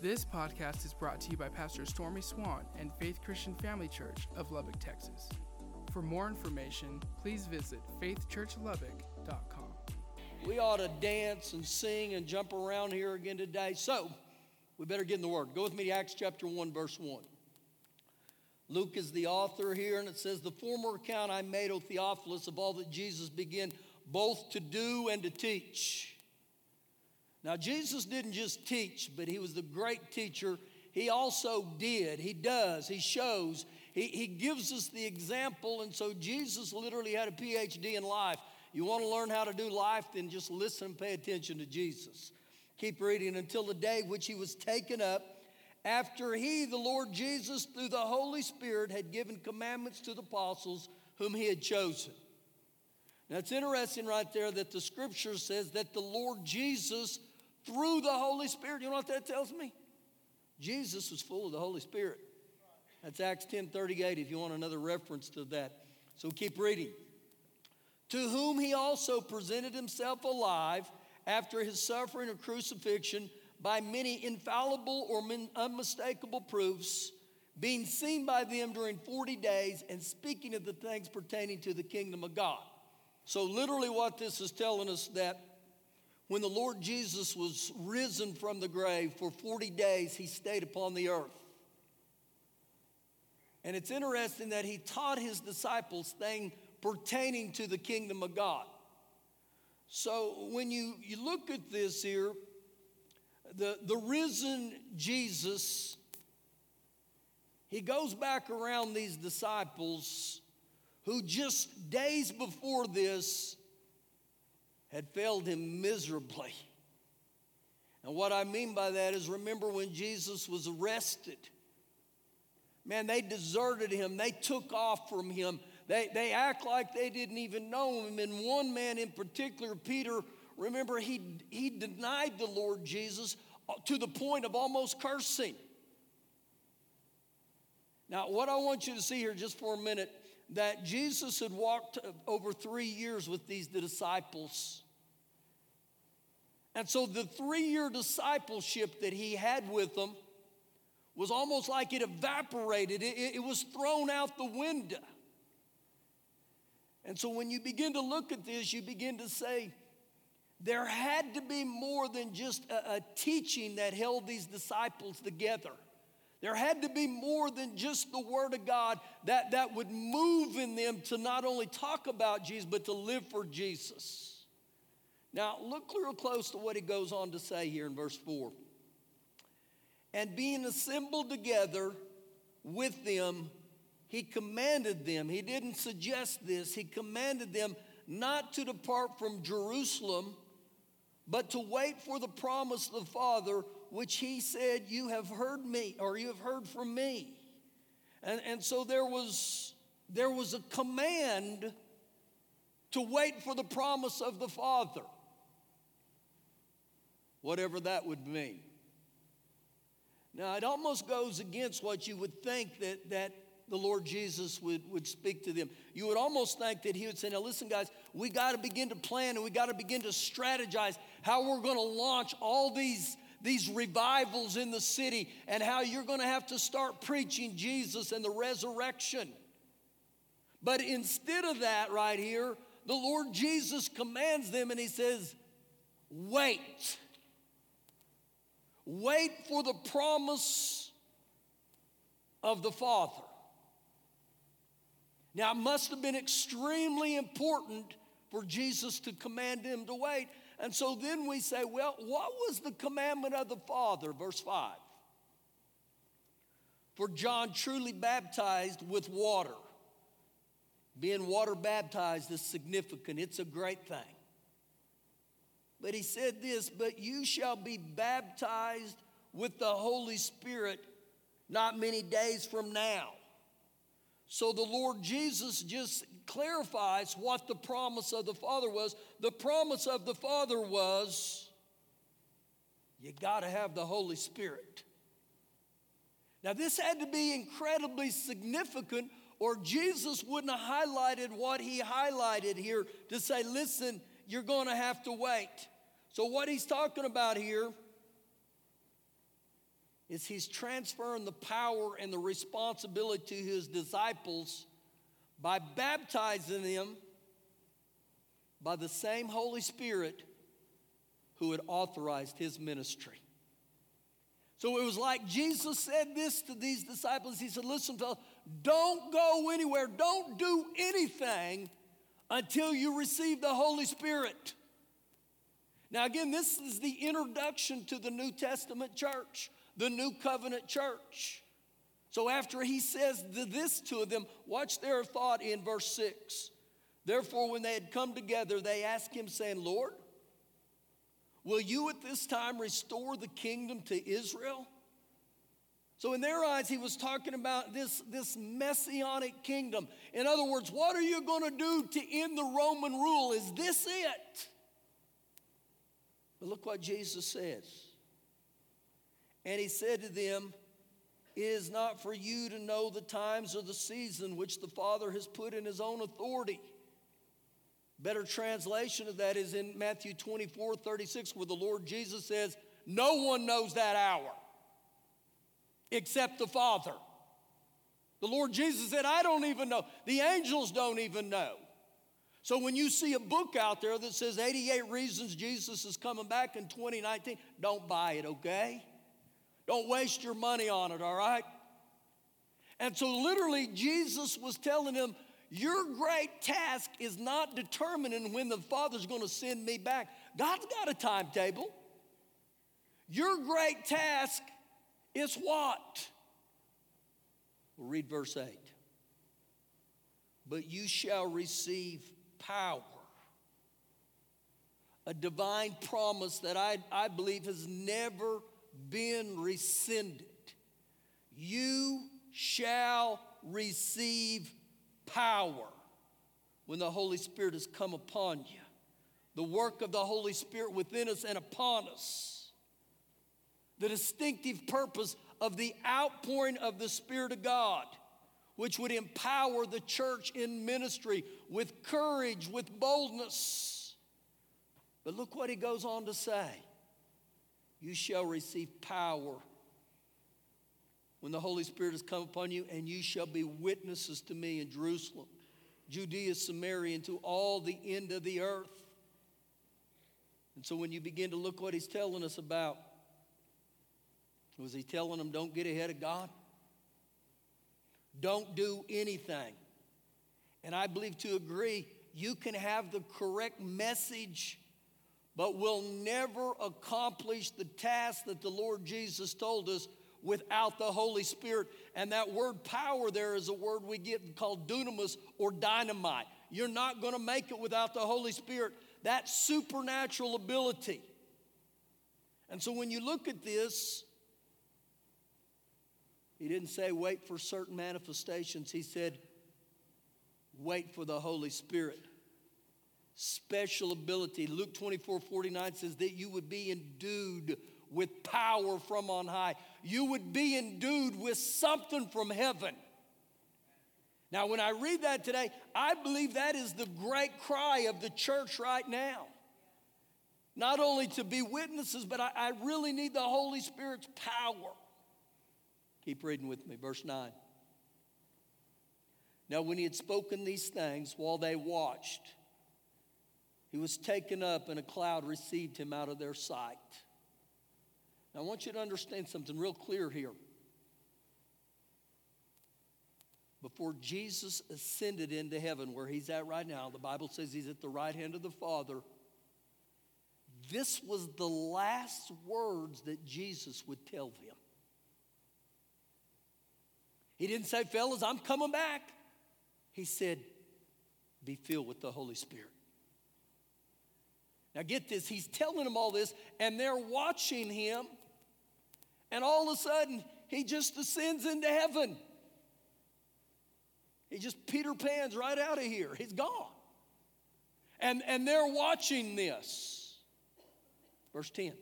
This podcast is brought to you by Pastor Stormy Swann and Faith Christian Family Church of Lubbock, Texas. For more information, please visit faithchurchlubbock.com. We ought to dance and sing and jump around here again today. So, we better get in the Word. Go with me to Acts chapter 1, verse 1. Luke is the author here, and it says, The former account I made, O Theophilus, of all that Jesus began both to do and to teach. Now, Jesus didn't just teach, but he was the great teacher. He also did, he does, he shows, he, he gives us the example. And so, Jesus literally had a PhD in life. You want to learn how to do life, then just listen and pay attention to Jesus. Keep reading until the day which he was taken up, after he, the Lord Jesus, through the Holy Spirit, had given commandments to the apostles whom he had chosen. Now it's interesting right there that the scripture says that the Lord Jesus, through the Holy Spirit, you know what that tells me? Jesus was full of the Holy Spirit. That's Acts 10 38, if you want another reference to that. So keep reading. To whom he also presented himself alive after his suffering of crucifixion by many infallible or unmistakable proofs, being seen by them during 40 days and speaking of the things pertaining to the kingdom of God. So, literally, what this is telling us that when the Lord Jesus was risen from the grave for 40 days, he stayed upon the earth. And it's interesting that he taught his disciples things pertaining to the kingdom of God. So when you, you look at this here, the, the risen Jesus, he goes back around these disciples who just days before this had failed him miserably. And what I mean by that is remember when Jesus was arrested? Man, they deserted him, they took off from him. They, they act like they didn't even know him. And one man in particular, Peter, remember, he, he denied the Lord Jesus uh, to the point of almost cursing. Now, what I want you to see here just for a minute that Jesus had walked over three years with these the disciples. And so the three year discipleship that he had with them was almost like it evaporated, it, it, was thrown out the window. And so when you begin to look at this, you begin to say, there had to be more than just a, a teaching that held these disciples together. There had to be more than just the Word of God that, that would move in them to not only talk about Jesus, but to live for Jesus. Now, look real close to what he goes on to say here in verse 4. And being assembled together with them, he commanded them, he didn't suggest this, he commanded them not to depart from Jerusalem, but to wait for the promise of the Father which he said, You have heard me, or you have heard from me. And, and so there was, there was a command to wait for the promise of the Father, whatever that would mean. Now, it almost goes against what you would think that, that the Lord Jesus would, would speak to them. You would almost think that He would say, Now, listen, guys, we got to begin to plan and we got to begin to strategize how we're going to launch all these these revivals in the city and how you're going to have to start preaching Jesus and the resurrection. But instead of that, right here, the Lord Jesus commands them and He says, Wait. Wait for the promise of the Father. Now, it must have been extremely important for Jesus to command him to wait. And so then we say, well, what was the commandment of the Father? Verse 5. For John truly baptized with water. Being water baptized is significant, it's a great thing. But he said this, but you shall be baptized with the Holy Spirit not many days from now. So the Lord Jesus just clarifies what the promise of the Father was. The promise of the Father was you got to have the Holy Spirit. Now, this had to be incredibly significant, or Jesus wouldn't have highlighted what he highlighted here to say, listen, you're going to have to wait. So, what he's talking about here is he's transferring the power and the responsibility to his disciples by baptizing them by the same Holy Spirit who had authorized his ministry. So it was like Jesus said this to these disciples. He said, Listen, don't go anywhere, don't do anything until you receive the Holy Spirit. Now, again, this is the introduction to the New Testament church, the New Covenant church. So, after he says this to them, watch their thought in verse 6. Therefore, when they had come together, they asked him, saying, Lord, will you at this time restore the kingdom to Israel? So, in their eyes, he was talking about this, this messianic kingdom. In other words, what are you going to do to end the Roman rule? Is this it? But look what Jesus says. And he said to them, It is not for you to know the times or the season which the Father has put in his own authority. Better translation of that is in Matthew 24 36, where the Lord Jesus says, No one knows that hour except the Father. The Lord Jesus said, I don't even know. The angels don't even know. So when you see a book out there that says 88 reasons Jesus is coming back in 2019, don't buy it, okay? Don't waste your money on it, all right? And so literally, Jesus was telling him, Your great task is not determining when the Father's to send me back. God's got a timetable. Your great task is what? We'll read verse 8. But you shall receive power. A divine promise that I, I believe has never been rescinded. You shall receive power when the Holy Spirit has come upon you. The work of the Holy Spirit within us and upon us. The distinctive purpose of the outpouring of the Spirit of God which would empower the church in ministry with courage, with boldness. But look what he goes on to say You shall receive power when the Holy Spirit has come upon you, and you shall be witnesses to me in Jerusalem, Judea, Samaria, and to all the end of the earth. And so when you begin to look what he's telling us about, was he telling them, don't get ahead of God? Don't do anything. And I believe to agree, you can have the correct message, but will never accomplish the task that the Lord Jesus told us without the Holy Spirit. And that word power there is a word we get called dunamis or dynamite. You're not going to make it without the Holy Spirit. That supernatural ability. And so when you look at this, he didn't say wait for certain manifestations. He said wait for the Holy Spirit. Special ability. Luke 24 49 says that you would be endued with power from on high. You would be endued with something from heaven. Now, when I read that today, I believe that is the great cry of the church right now. Not only to be witnesses, but I, I really need the Holy Spirit's power. Keep reading with me, verse 9. Now, when he had spoken these things while they watched, he was taken up, and a cloud received him out of their sight. Now, I want you to understand something real clear here. Before Jesus ascended into heaven, where he's at right now, the Bible says he's at the right hand of the Father. This was the last words that Jesus would tell them. He didn't say, fellas, I'm coming back. He said, be filled with the Holy Spirit. Now, get this, he's telling them all this, and they're watching him, and all of a sudden, he just ascends into heaven. He just Peter Pans right out of here. He's gone. And, and they're watching this. Verse 10.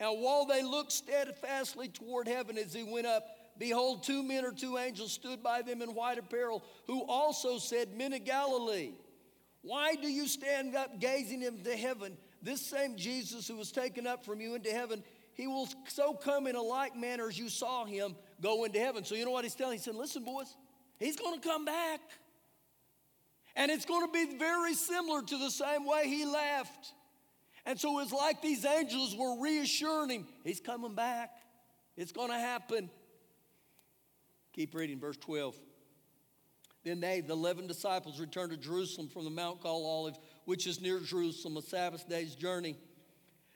And while they looked steadfastly toward heaven as he went up, behold, two men or two angels stood by them in white apparel, who also said, Men of Galilee, why do you stand up gazing into heaven? this same Jesus who was taken up from you into heaven, he will so come in a like manner as you saw him go into heaven. So you know what he's telling? He said, Listen, boys, he's going to come back. And it's going to be very similar to the same way he left. And so it's like these angels were reassuring him, he's coming back. It's going to happen. Keep reading, verse 12. Then they, the 11 disciples, returned to Jerusalem from the Mount called Olive, which is near Jerusalem, a Sabbath day's journey.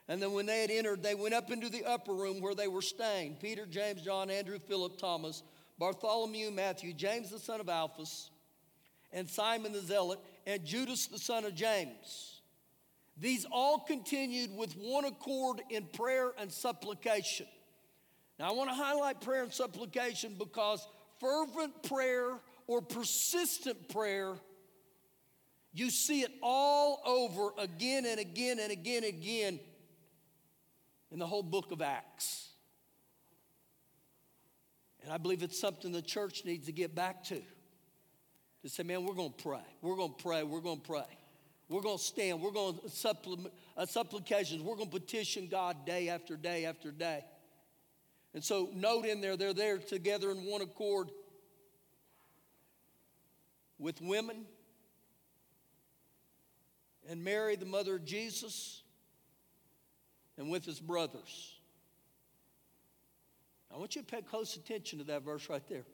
And then when they had entered, they went up into the upper room where they were staying Peter, James, John, Andrew, Philip, Thomas, Bartholomew, Matthew, James the son of Alphaeus, and Simon the Zealot, and Judas the son of James. These all continued with one accord in prayer and supplication. Now, I want to highlight prayer and supplication because fervent prayer or persistent prayer, you see it all over again and again and again and again in the whole book of Acts. And I believe it's something the church needs to get back to. To say, man, we're going to pray. We're going to pray. We're going to pray. We're going to stand. We're going to supplement, uh, supplications. We're going to petition God day after day after day. And so, note in there, they're there together in one accord with women and Mary, the mother of Jesus, and with his brothers. I want you to pay close attention to that verse right there.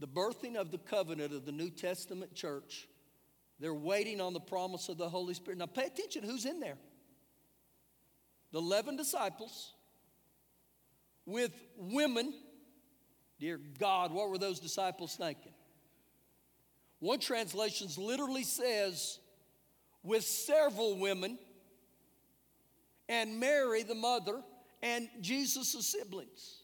The birthing of the covenant of the New Testament church, they're waiting on the promise of the Holy Spirit. Now, pay attention who's in there. The 11 disciples with women Dear God, what were those disciples thinking? One translation literally says, with several women, and Mary, the mother, and Jesus' siblings.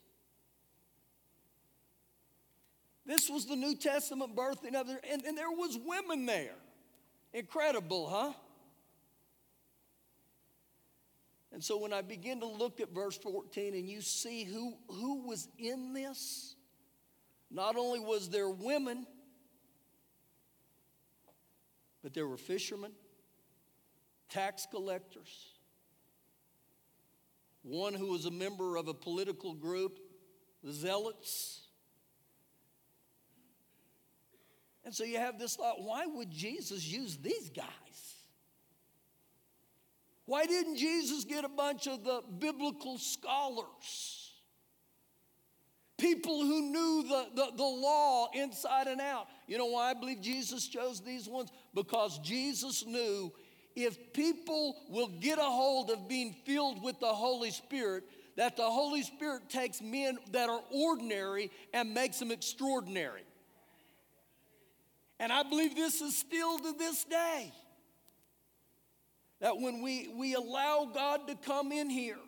This was the New Testament birthing of there, and, and there was women there. Incredible, huh? And so when I begin to look at verse 14 and you see who, who was in this, not only was there women, but there were fishermen, tax collectors, one who was a member of a political group, the Zealots. And so you have this thought why would Jesus use these guys? Why didn't Jesus get a bunch of the biblical scholars? people who knew the, the, the, law inside and out. You know why I believe Jesus chose these ones? Because Jesus knew if people will get a hold of being filled with the Holy Spirit, that the Holy Spirit takes men that are ordinary and makes them extraordinary. And I believe this is still to this day. That when we, we allow God to come in here,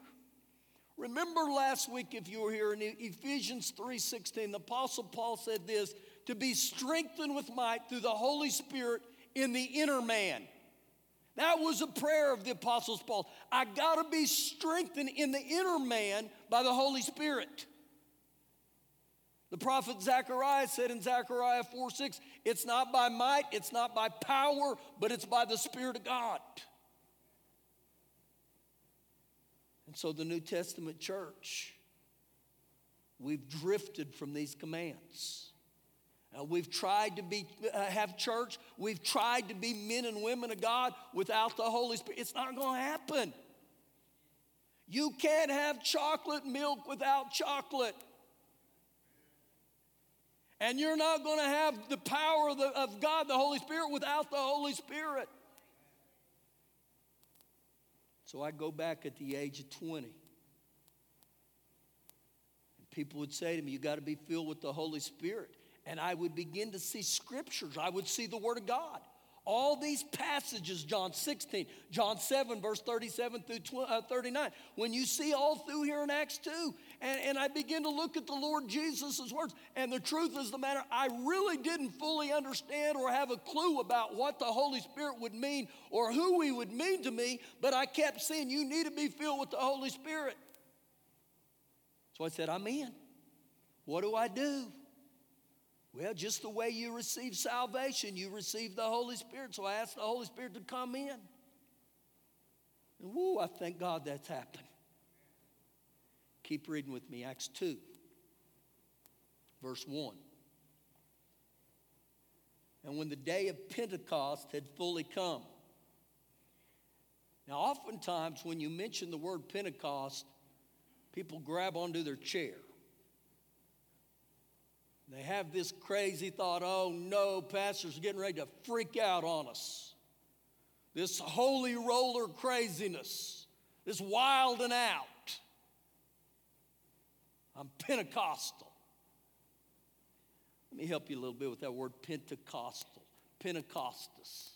Remember last week, if you were here in Ephesians 3:16, the Apostle Paul said this: to be strengthened with might through the Holy Spirit in the inner man. That was a prayer of the Apostle Paul. I gotta be strengthened in the inner man by the Holy Spirit. The prophet Zechariah said in Zechariah 4 6, it's not by might, it's not by power, but it's by the Spirit of God. And so, the New Testament church, we've drifted from these commands. Uh, we've tried to be, uh, have church. We've tried to be men and women of God without the Holy Spirit. It's not going to happen. You can't have chocolate milk without chocolate. And you're not going to have the power of, the, of God, the Holy Spirit, without the Holy Spirit. So I go back at the age of 20. And people would say to me, You got to be filled with the Holy Spirit. And I would begin to see scriptures, I would see the Word of God. All these passages, John 16, John 7, verse 37 through uh, 39, when you see all through here in Acts 2, and, and I begin to look at the Lord Jesus' words, and the truth is the matter, I really didn't fully understand or have a clue about what the Holy Spirit would mean or who He would mean to me, but I kept saying, You need to be filled with the Holy Spirit. So I said, I'm in. What do I do? Well, just the way you receive salvation, you receive the Holy Spirit. So I asked the Holy Spirit to come in. And woo, I thank God that's happened. Keep reading with me, Acts 2, verse 1. And when the day of Pentecost had fully come. Now, oftentimes when you mention the word Pentecost, people grab onto their chair. They have this crazy thought oh no, pastor's are getting ready to freak out on us. This holy roller craziness, this wild and out. I'm Pentecostal. Let me help you a little bit with that word Pentecostal, Pentecostus.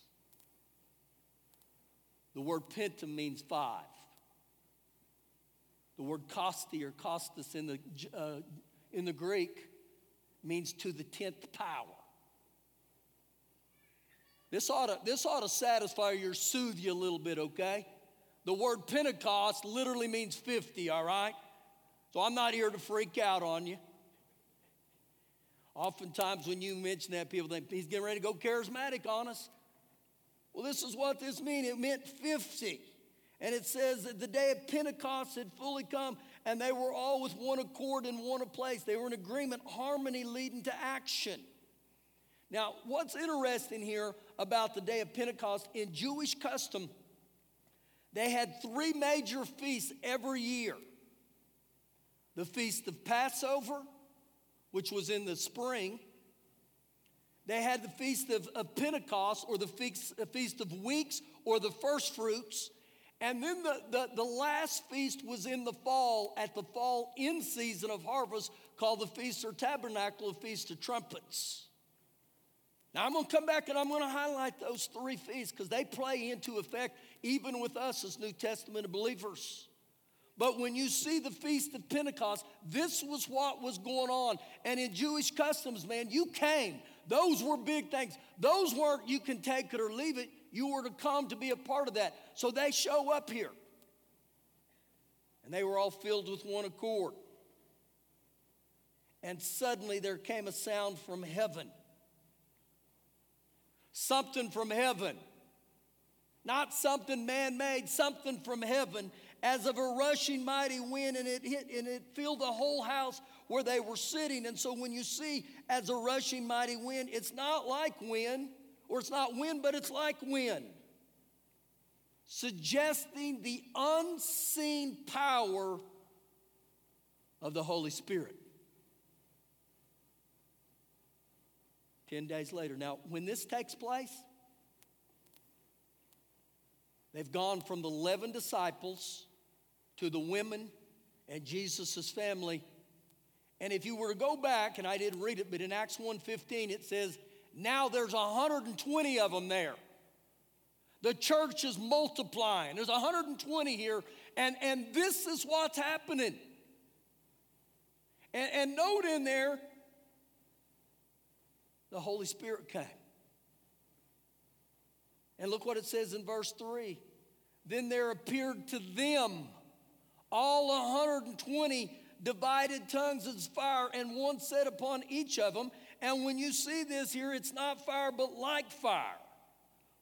The word penta means five. The word kosti or kostas in the, uh, in the Greek means to the tenth power. This ought, to, this ought to satisfy or soothe you a little bit, okay? The word Pentecost literally means 50, all right? So I'm not here to freak out on you. Oftentimes, when you mention that, people think he's getting ready to go charismatic on us. Well, this is what this means it meant 50. And it says that the day of Pentecost had fully come, and they were all with one accord in one place. They were in agreement, harmony leading to action. Now, what's interesting here about the day of Pentecost, in Jewish custom, they had three major feasts every year the feast of Passover, which was in the spring. They had the feast of, of Pentecost, or the feast, the feast of weeks, or the first fruits. And then the, the, the, last feast was in the fall, at the fall in season of harvest, called the Feast or Tabernacle, the Feast of Trumpets. Now, I'm to come back and I'm to highlight those three feasts because they play into effect even with us as New Testament believers. But when you see the Feast of Pentecost, this was what was going on. And in Jewish customs, man, you came. Those were big things. Those weren't you can take it or leave it. You were to come to be a part of that. So they show up here. And they were all filled with one accord. And suddenly there came a sound from heaven. Something from heaven. Not something man made, something from heaven as of a rushing mighty wind, and it hit and it filled the whole house where they were sitting. And so when you see as a rushing mighty wind, it's not like wind or it's not wind, but it's like wind, suggesting the unseen power of the Holy Spirit. Ten days later. Now, when this takes place, they've gone from the 11 disciples to the women and Jesus' family. And if you were to go back, and I didn't read it, but in Acts 1:15 it says now there's 120 of them there. The church is multiplying. There's 120 here, and, and this is what's happening. And, and note in there, the Holy Spirit came. And look what it says in verse 3 Then there appeared to them all 120 divided tongues as fire, and one set upon each of them. And when you see this here, it's not fire, but like fire,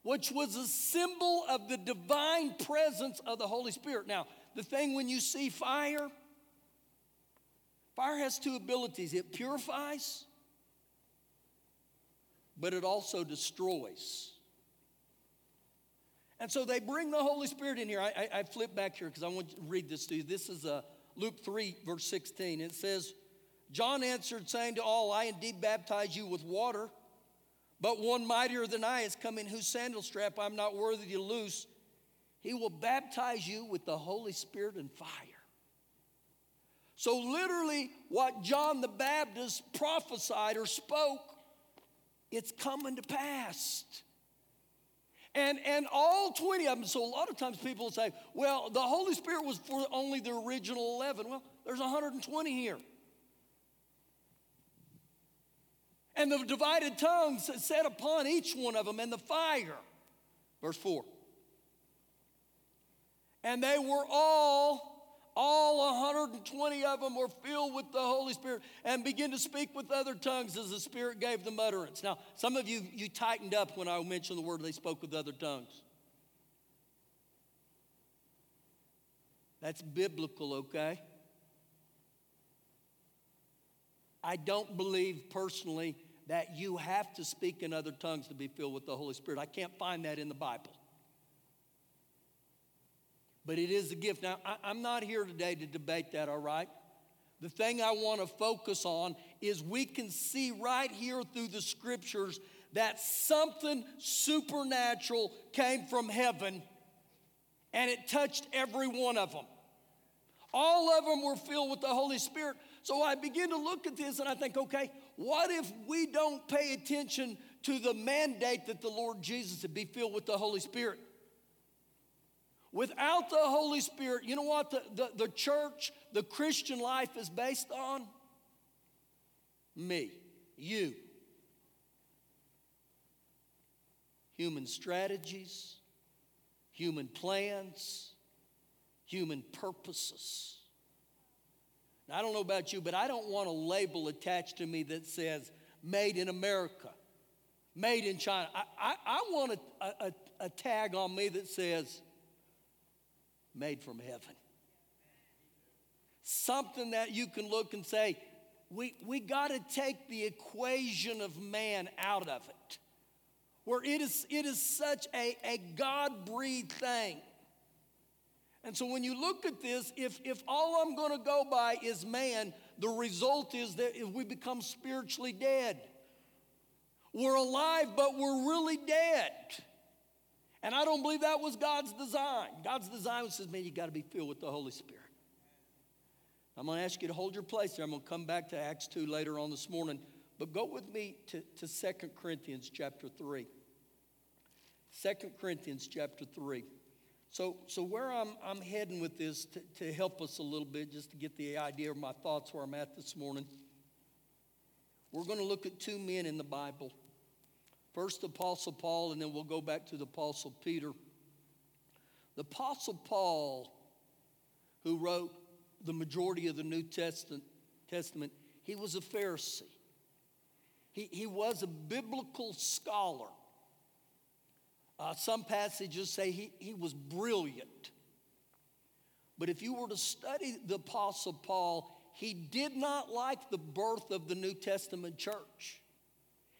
which was a symbol of the divine presence of the Holy Spirit. Now, the thing when you see fire, fire has two abilities it purifies, but it also destroys. And so they bring the Holy Spirit in here. I, I, I flip back here because I want to read this to you. This is uh, Luke 3, verse 16. It says, John answered, saying to all, I indeed baptize you with water, but one mightier than I is coming, whose sandal strap I'm not worthy to loose. He will baptize you with the Holy Spirit and fire. So, literally, what John the Baptist prophesied or spoke, it's coming to pass. And, and all 20 of them, so a lot of times people say, well, the Holy Spirit was for only the original 11. Well, there's 120 here. And the divided tongues set upon each one of them, and the fire. Verse 4. And they were all all 120 of them were filled with the Holy Spirit and began to speak with other tongues as the Spirit gave them utterance. Now, some of you, you tightened up when I mentioned the word they spoke with other tongues. That's biblical, okay? I don't believe personally that you have to speak in other tongues to be filled with the Holy Spirit. I can't find that in the Bible but it is a gift. Now, I, am not here today to debate that, all right? The thing I want to focus on is we can see right here through the scriptures that something supernatural came from heaven and it touched every one of them. All of them were filled with the Holy Spirit. So I begin to look at this and I think, okay, what if we don't pay attention to the mandate that the Lord Jesus to be filled with the Holy Spirit? Without the Holy Spirit, you know what the, the, the church, the Christian life is based on? Me, you. Human strategies, human plans, human purposes. Now, I don't know about you, but I don't want a label attached to me that says made in America, made in China. I, I, I want a, a, a tag on me that says made from heaven. Something that you can look and say, we, we got to take the equation of man out of it, where it is, it is such a, a God breathed thing. And so when you look at this, if, if all I'm going to go by is man, the result is that if we become spiritually dead. We're alive, but we're really dead. And I don't believe that was God's design. God's design says, man, you got to be filled with the Holy Spirit. I'm going to ask you to hold your place there. I'm going to come back to Acts 2 later on this morning. But go with me to, to 2 Corinthians chapter 3. 2 Corinthians chapter 3. So, so where I'm, I'm heading with this to, to help us a little bit, just to get the idea of my thoughts where I'm at this morning, we're going to look at two men in the Bible First, Apostle Paul, and then we'll go back to the Apostle Peter. The Apostle Paul, who wrote the majority of the New Testament, Testament he was a Pharisee. He, he was a biblical scholar. Uh, some passages say he, he was brilliant. But if you were to study the Apostle Paul, he did not like the birth of the New Testament church.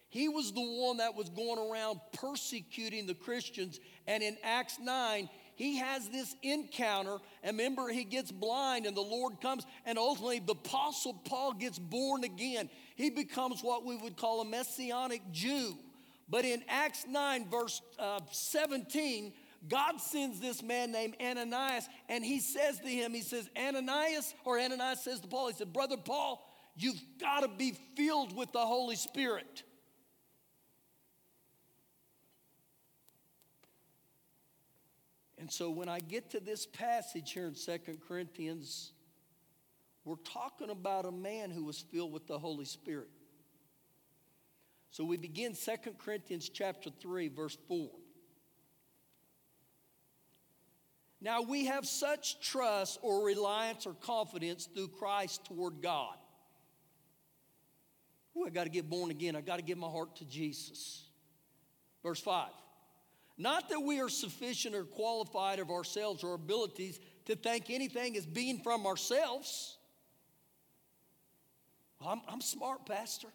He was the one that was going around persecuting the Christians. And in Acts 9, he has this encounter. And remember, he gets blind, and the Lord comes. And ultimately, the Apostle Paul gets born again. He becomes what we would call a Messianic Jew. But in Acts 9, verse uh, 17, God sends this man named Ananias, and he says to him, He says, Ananias, or Ananias says to Paul, He said, Brother Paul, you've got to be filled with the Holy Spirit. And so when I get to this passage here in Second Corinthians, we're talking about a man who was filled with the Holy Spirit. So we begin Second Corinthians chapter 3 verse 4. Now we have such trust or reliance or confidence through Christ toward God. Ooh, I got to get born again. I got to give my heart to Jesus. Verse 5. Not that we are sufficient or qualified of ourselves or abilities to think anything as being from ourselves. I'm, I'm smart, Pastor.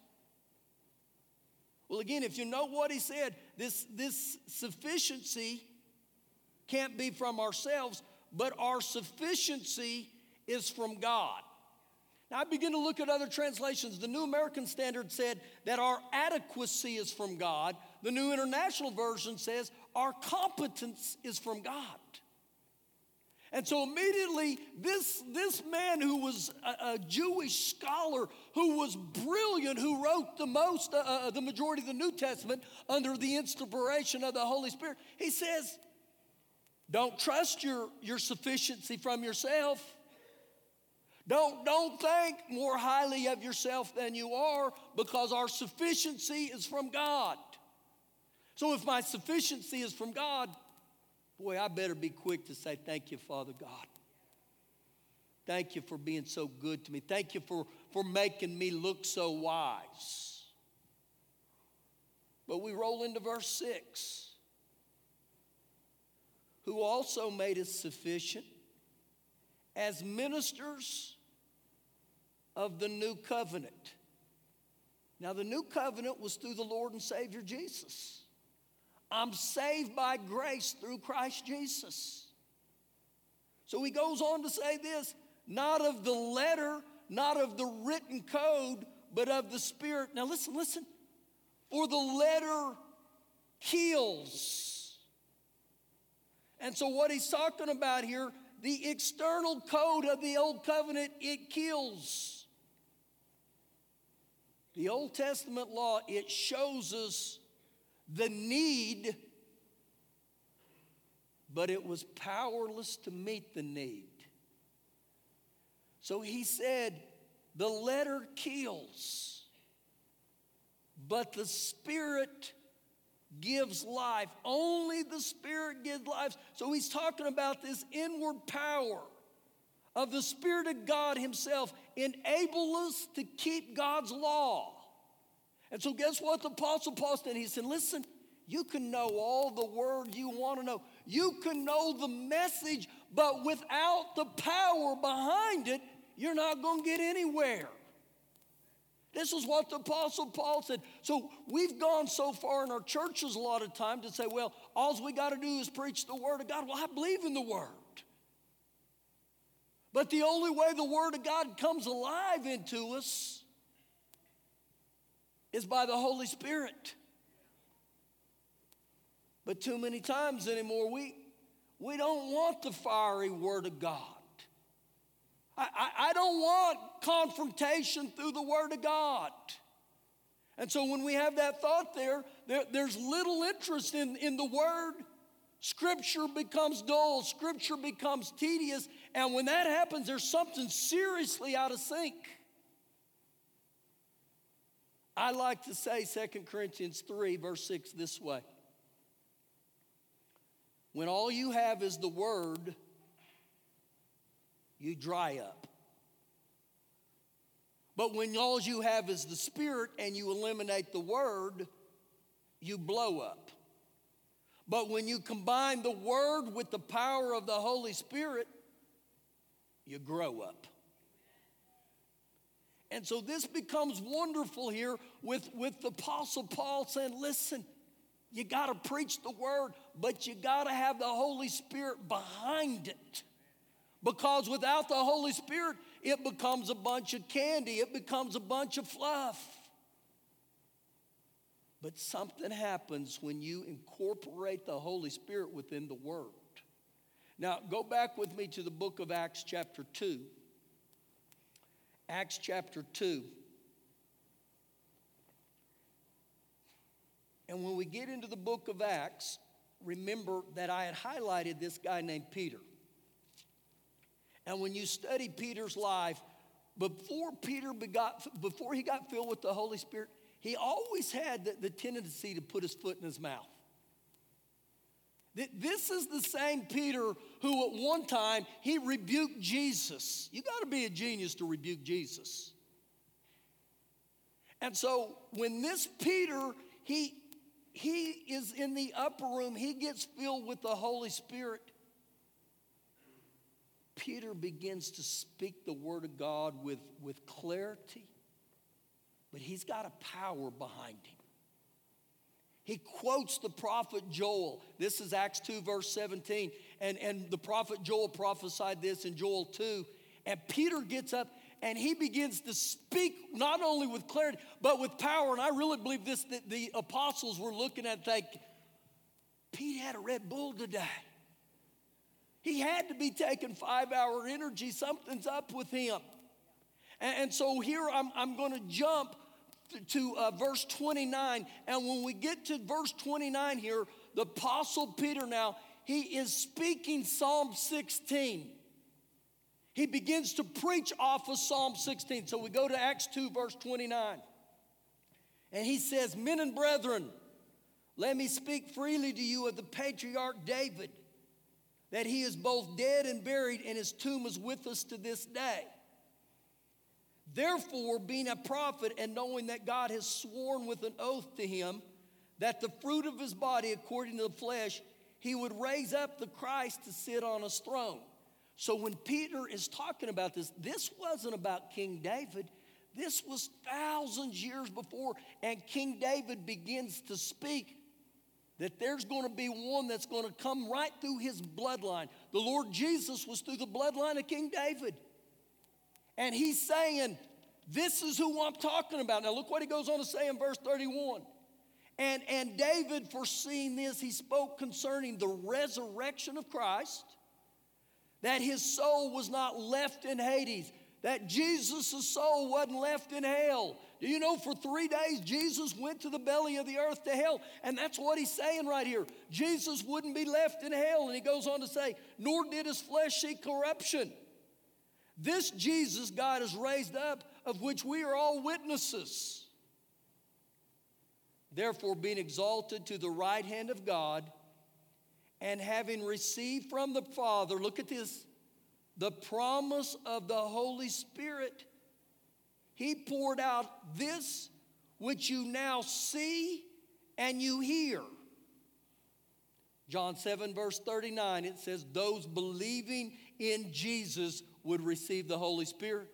Well, again, if you know what he said, this, this sufficiency can't be from ourselves, but our sufficiency is from God. Now, I begin to look at other translations. The New American Standard said that our adequacy is from God. The New International Version says our competence is from God. And so immediately, this, this man who was a, a Jewish scholar, who was brilliant, who wrote the most, uh, uh, the majority of the New Testament under the inspiration of the Holy Spirit, he says, Don't trust your, your sufficiency from yourself. Don't, don't think more highly of yourself than you are because our sufficiency is from God. So if my sufficiency is from God, boy, I better be quick to say, Thank you, Father God. thank you for being so good to me. Thank you for, for making me look so wise. But we roll into verse 6 who also made us sufficient as ministers of the new covenant. Now, the new covenant was through the Lord and Savior Jesus. I'm saved by grace through Christ Jesus. So he goes on to say this not of the letter, not of the written code, but of the Spirit. Now, listen, listen. For the letter kills. And so, what he's talking about here, the external code of the old covenant, it kills. The Old Testament law, it shows us the need, but it was powerless to meet the need. So he said, the letter kills, but the Spirit gives life. Only the Spirit gives life. So he's talking about this inward power of the Spirit of God Himself enable us to keep God's law. And so, guess what the Apostle Paul said? He said, Listen, you can know all the word you want to know, you can know the message, but without the power behind it, you're not going to get anywhere. This is what the Apostle Paul said. So we've gone so far in our churches a lot of time to say, well, all we got to do is preach the Word of God. Well, I believe in the Word. But the only way the Word of God comes alive into us is by the Holy Spirit. But too many times anymore, we, we don't want the fiery Word of God. I, I, I don't want confrontation through the Word of God. And so when we have that thought there, there there's little interest in, in the Word. Scripture becomes dull, Scripture becomes tedious, and when that happens, there's something seriously out of sync. I like to say 2 Corinthians 3, verse 6, this way When all you have is the Word, you dry up. But when all you have is the Spirit and you eliminate the Word, you blow up. But when you combine the Word with the power of the Holy Spirit, you grow up. And so this becomes wonderful here with, with the Apostle Paul saying, listen, you got to preach the Word, but you got to have the Holy Spirit behind it. Because without the Holy Spirit, it becomes a bunch of candy, it becomes a bunch of fluff. But something happens when you incorporate the Holy Spirit within the Word. Now, go back with me to the book of Acts, chapter 2. Acts chapter 2. And when we get into the book of Acts, remember that I had highlighted this guy named Peter. And when you study Peter's life, before Peter begot, before he got filled with the Holy Spirit, he always had the, the tendency to put his foot in his mouth. This is the same Peter who at one time he rebuked Jesus. You got to be a genius to rebuke Jesus. And so when this Peter, he he is in the upper room, he gets filled with the Holy Spirit. Peter begins to speak the word of God with, with clarity, but he's got a power behind him. He quotes the prophet Joel. This is Acts 2, verse 17. And, and the prophet Joel prophesied this in Joel 2. And Peter gets up and he begins to speak not only with clarity, but with power. And I really believe this that the apostles were looking at think, Pete had a Red Bull today. He had to be taking five hour energy. Something's up with him. And, and so here I'm, I'm going to jump to uh, verse 29. And when we get to verse 29 here, the Apostle Peter now, he is speaking Psalm 16. He begins to preach off of Psalm 16. So we go to Acts 2, verse 29. And he says, Men and brethren, let me speak freely to you of the patriarch David that he is both dead and buried, and his tomb is with us to this day. Therefore, being a prophet and knowing that God has sworn with an oath to him that the fruit of his body, according to the flesh, he would raise up the Christ to sit on his throne. So when Peter is talking about this, this wasn't about King David. This was thousands years before, and King David begins to speak that there's going to be one that's going to come right through his bloodline. The Lord Jesus was through the bloodline of King David. And he's saying, This is who I'm talking about. Now, look what he goes on to say in verse 31. And, and David, foreseeing this, he spoke concerning the resurrection of Christ, that his soul was not left in Hades, that Jesus' soul wasn't left in hell. Do you know for three days Jesus went to the belly of the earth to hell? And that's what he's saying right here. Jesus wouldn't be left in hell. And he goes on to say, nor did his flesh see corruption. This Jesus God has raised up, of which we are all witnesses. Therefore, being exalted to the right hand of God, and having received from the Father, look at this, the promise of the Holy Spirit, he poured out this which you now see and you hear. John 7, verse 39, it says, Those believing in Jesus would receive the Holy Spirit.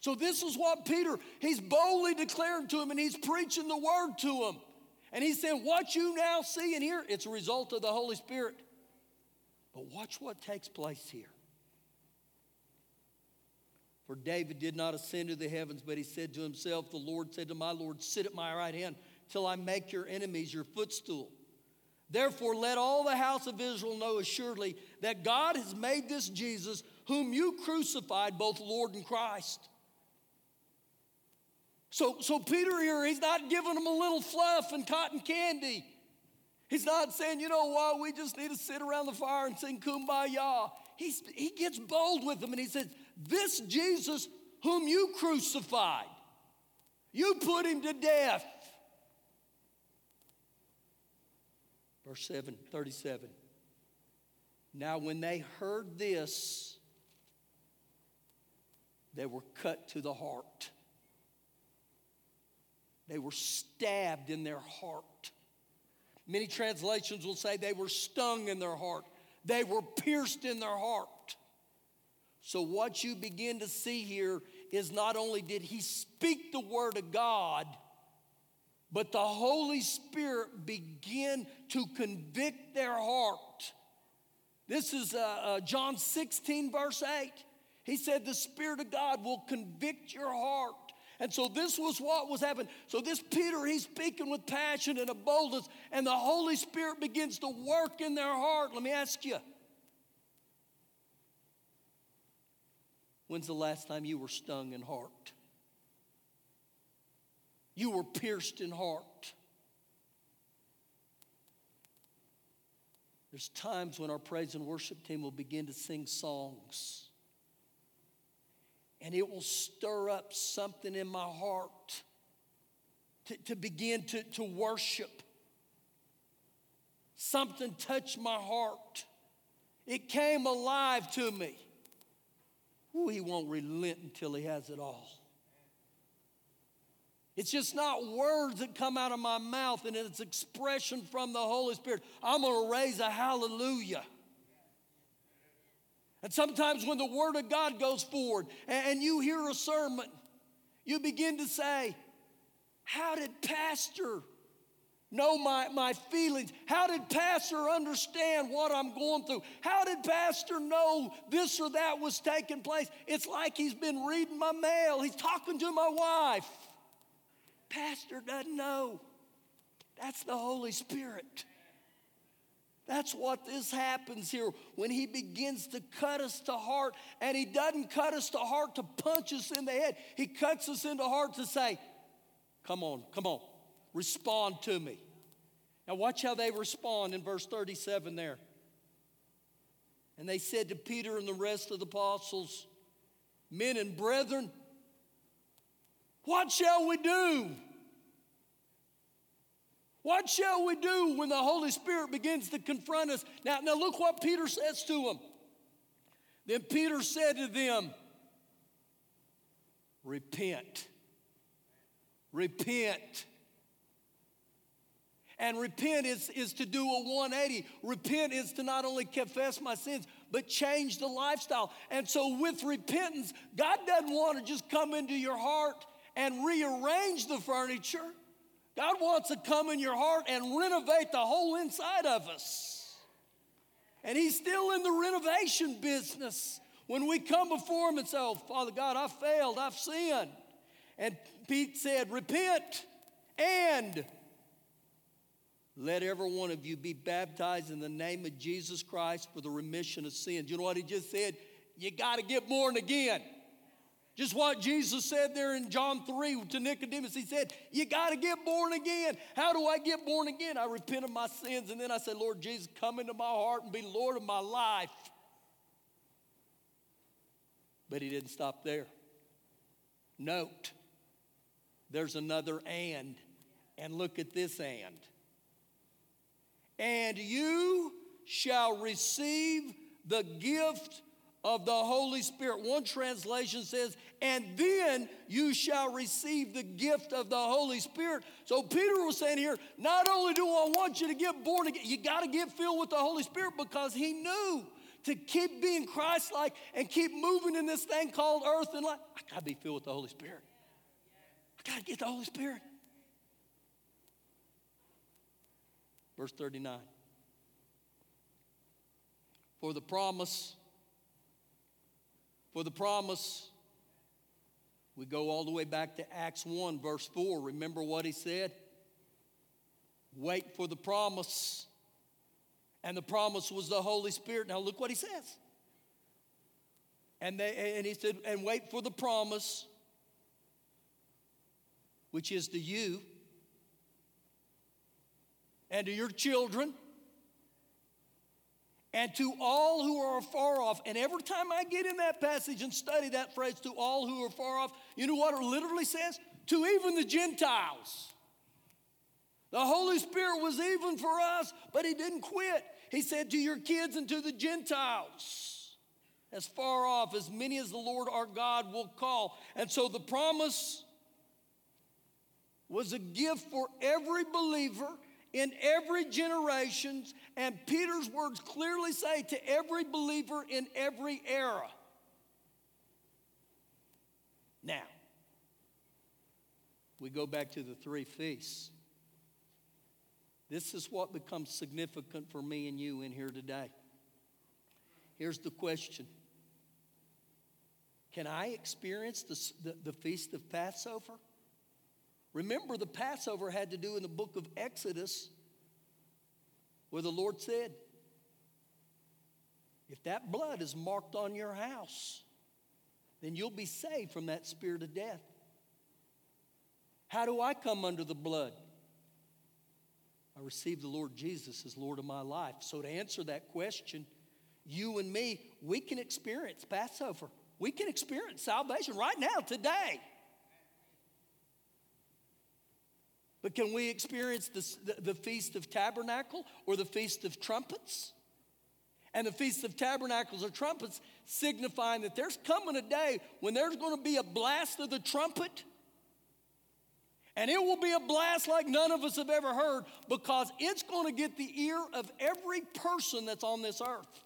So, this is what Peter, he's boldly declaring to him and he's preaching the word to him. And he said, What you now see and hear, it's a result of the Holy Spirit. But watch what takes place here. For David did not ascend to the heavens, but he said to himself, The Lord said to my Lord, Sit at my right hand till I make your enemies your footstool. Therefore, let all the house of Israel know assuredly that God has made this Jesus, whom you crucified, both Lord and Christ. So, so Peter here, he's not giving them a little fluff and cotton candy. He's not saying, you know what, we just need to sit around the fire and sing kumbaya. He's, he gets bold with them and he says, This Jesus whom you crucified, you put him to death. Verse 7, 37. Now, when they heard this, they were cut to the heart. They were stabbed in their heart. Many translations will say they were stung in their heart, they were pierced in their heart. So, what you begin to see here is not only did he speak the word of God, but the Holy Spirit begin to convict their heart. This is uh, uh, John 16, verse 8. He said, The Spirit of God will convict your heart. And so this was what was happening. So this Peter, he's speaking with passion and a boldness, and the Holy Spirit begins to work in their heart. Let me ask you. When's the last time you were stung in heart? You were pierced in heart. There's times when our praise and worship team will begin to sing songs. And it will stir up something in my heart to, to begin to, to worship. Something touched my heart. It came alive to me. Ooh, he won't relent until he has it all. It's just not words that come out of my mouth and it's expression from the Holy Spirit. I'm going to raise a hallelujah. And sometimes when the Word of God goes forward and you hear a sermon, you begin to say, How did Pastor know my, my feelings? How did Pastor understand what I'm going through? How did Pastor know this or that was taking place? It's like he's been reading my mail, he's talking to my wife. Pastor doesn't know. That's the Holy Spirit. That's what this happens here when he begins to cut us to heart. And he doesn't cut us to heart to punch us in the head, he cuts us into heart to say, Come on, come on, respond to me. Now, watch how they respond in verse 37 there. And they said to Peter and the rest of the apostles, Men and brethren, what shall we do? What shall we do when the Holy Spirit begins to confront us? Now, now look what Peter says to them. Then Peter said to them, Repent. Repent. And repent is, is to do a 180. Repent is to not only confess my sins, but change the lifestyle. And so, with repentance, God doesn't want to just come into your heart and rearrange the furniture. God wants to come in your heart and renovate the whole inside of us. And He's still in the renovation business. When we come before Him and say, Oh, Father God, I failed, I've sinned. And Pete said, Repent and let every one of you be baptized in the name of Jesus Christ for the remission of sins. You know what he just said? You got to get born again. Just what Jesus said there in John 3 to Nicodemus. He said, You got to get born again. How do I get born again? I repent of my sins, and then I said, Lord Jesus, come into my heart and be Lord of my life. But he didn't stop there. Note, there's another and. And look at this and. And you shall receive the gift of the Holy Spirit. One translation says, and then you shall receive the gift of the Holy Spirit. So Peter was saying here, not only do I want you to get born again, you got to get filled with the Holy Spirit because he knew to keep being Christ like and keep moving in this thing called earth and life. I got to be filled with the Holy Spirit. I got to get the Holy Spirit. Verse 39. For the promise for the promise. We go all the way back to Acts 1, verse 4. Remember what he said? Wait for the promise. And the promise was the Holy Spirit. Now look what he says. And, they, and he said, and wait for the promise, which is to you and to your children and to all who are far off. And every time I get in that passage and study that phrase, to all who are far off, you know what it literally says? To even the Gentiles. The Holy Spirit was even for us, but He didn't quit. He said, To your kids and to the Gentiles, as far off, as many as the Lord our God will call. And so the promise was a gift for every believer in every generation, and Peter's words clearly say to every believer in every era. Now, we go back to the three feasts. This is what becomes significant for me and you in here today. Here's the question Can I experience the, the, the feast of Passover? Remember, the Passover had to do in the book of Exodus, where the Lord said, If that blood is marked on your house, then you'll be saved from that spirit of death. How do I come under the blood? I received the Lord Jesus as Lord of my life. So, to answer that question, you and me, we can experience Passover. We can experience salvation right now, today. But can we experience this, the, the Feast of Tabernacle or the Feast of Trumpets? And the Feast of Tabernacles or trumpets signifying that there's coming a day when there's going to be a blast of the trumpet. And it will be a blast like none of us have ever heard because it's going to get the ear of every person that's on this earth.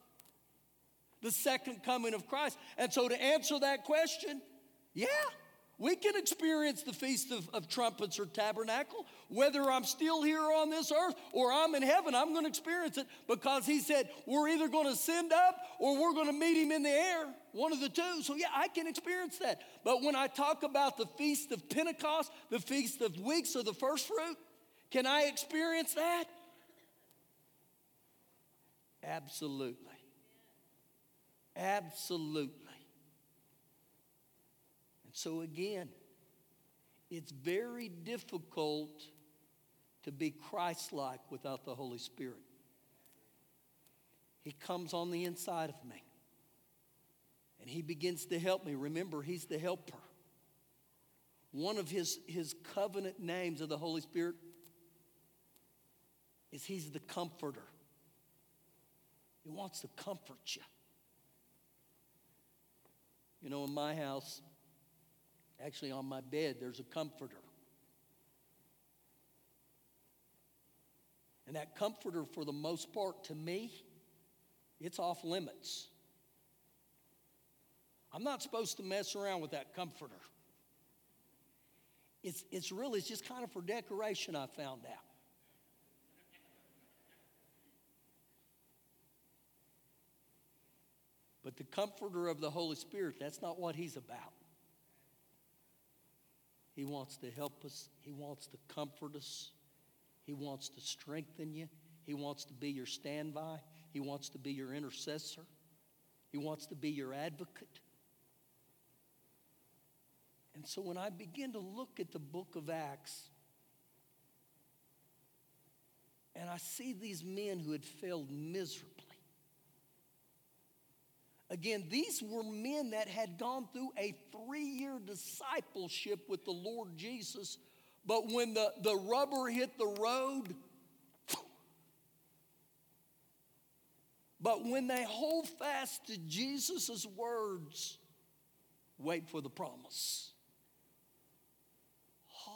The second coming of Christ. And so to answer that question, yeah, we can experience the Feast of, of, Trumpets or Tabernacle, whether I'm still here on this earth or I'm in heaven, I'm going to experience it because He said we're either going to send up or we're going to meet Him in the air, one of the two. So, yeah, I can experience that. But when I talk about the Feast of Pentecost, the Feast of Weeks, or the first fruit, can I experience that? Absolutely. Absolutely. So, again, it's very difficult to be Christ like without the Holy Spirit. He comes on the inside of me and He begins to help me. Remember, He's the helper. One of His, his covenant names of the Holy Spirit is He's the comforter. He wants to comfort you. You know, in my house, actually on my bed, there's a comforter. And that comforter, for the most part, to me, it's off limits. I'm not supposed to mess around with that comforter. It's, it's really it's just kind of for decoration, I found out. But the comforter of the Holy Spirit, that's not what he's about. He wants to help us, he wants to comfort us, he wants to strengthen you, he wants to be your standby, he wants to be your intercessor, he wants to be your advocate. And so when I begin to look at the book of Acts, and I see these men who had failed miserably. Again, these were men that had gone through a three year discipleship with the Lord Jesus, but when the, the rubber hit the road, but when they hold fast to Jesus' words, wait for the promise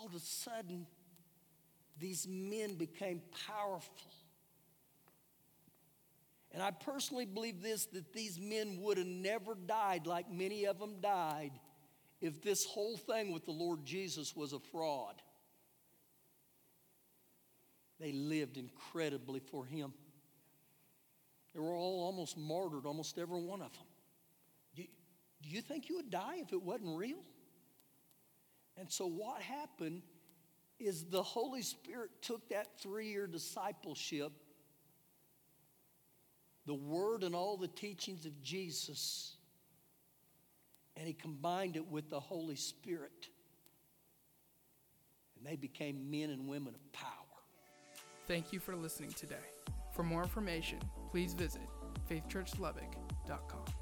all of a sudden, these men became powerful. And I personally believe this that these men would have never died like many of them died if this whole thing with the Lord Jesus was a fraud. They lived incredibly for Him. They were all almost martyred, almost every one of them. Do you, do you think you would die if it wasn't real? And so, what happened is the Holy Spirit took that three year discipleship, the Word and all the teachings of Jesus, and He combined it with the Holy Spirit. And they became men and women of power. Thank you for listening today. For more information, please visit faithchurchlubbock.com.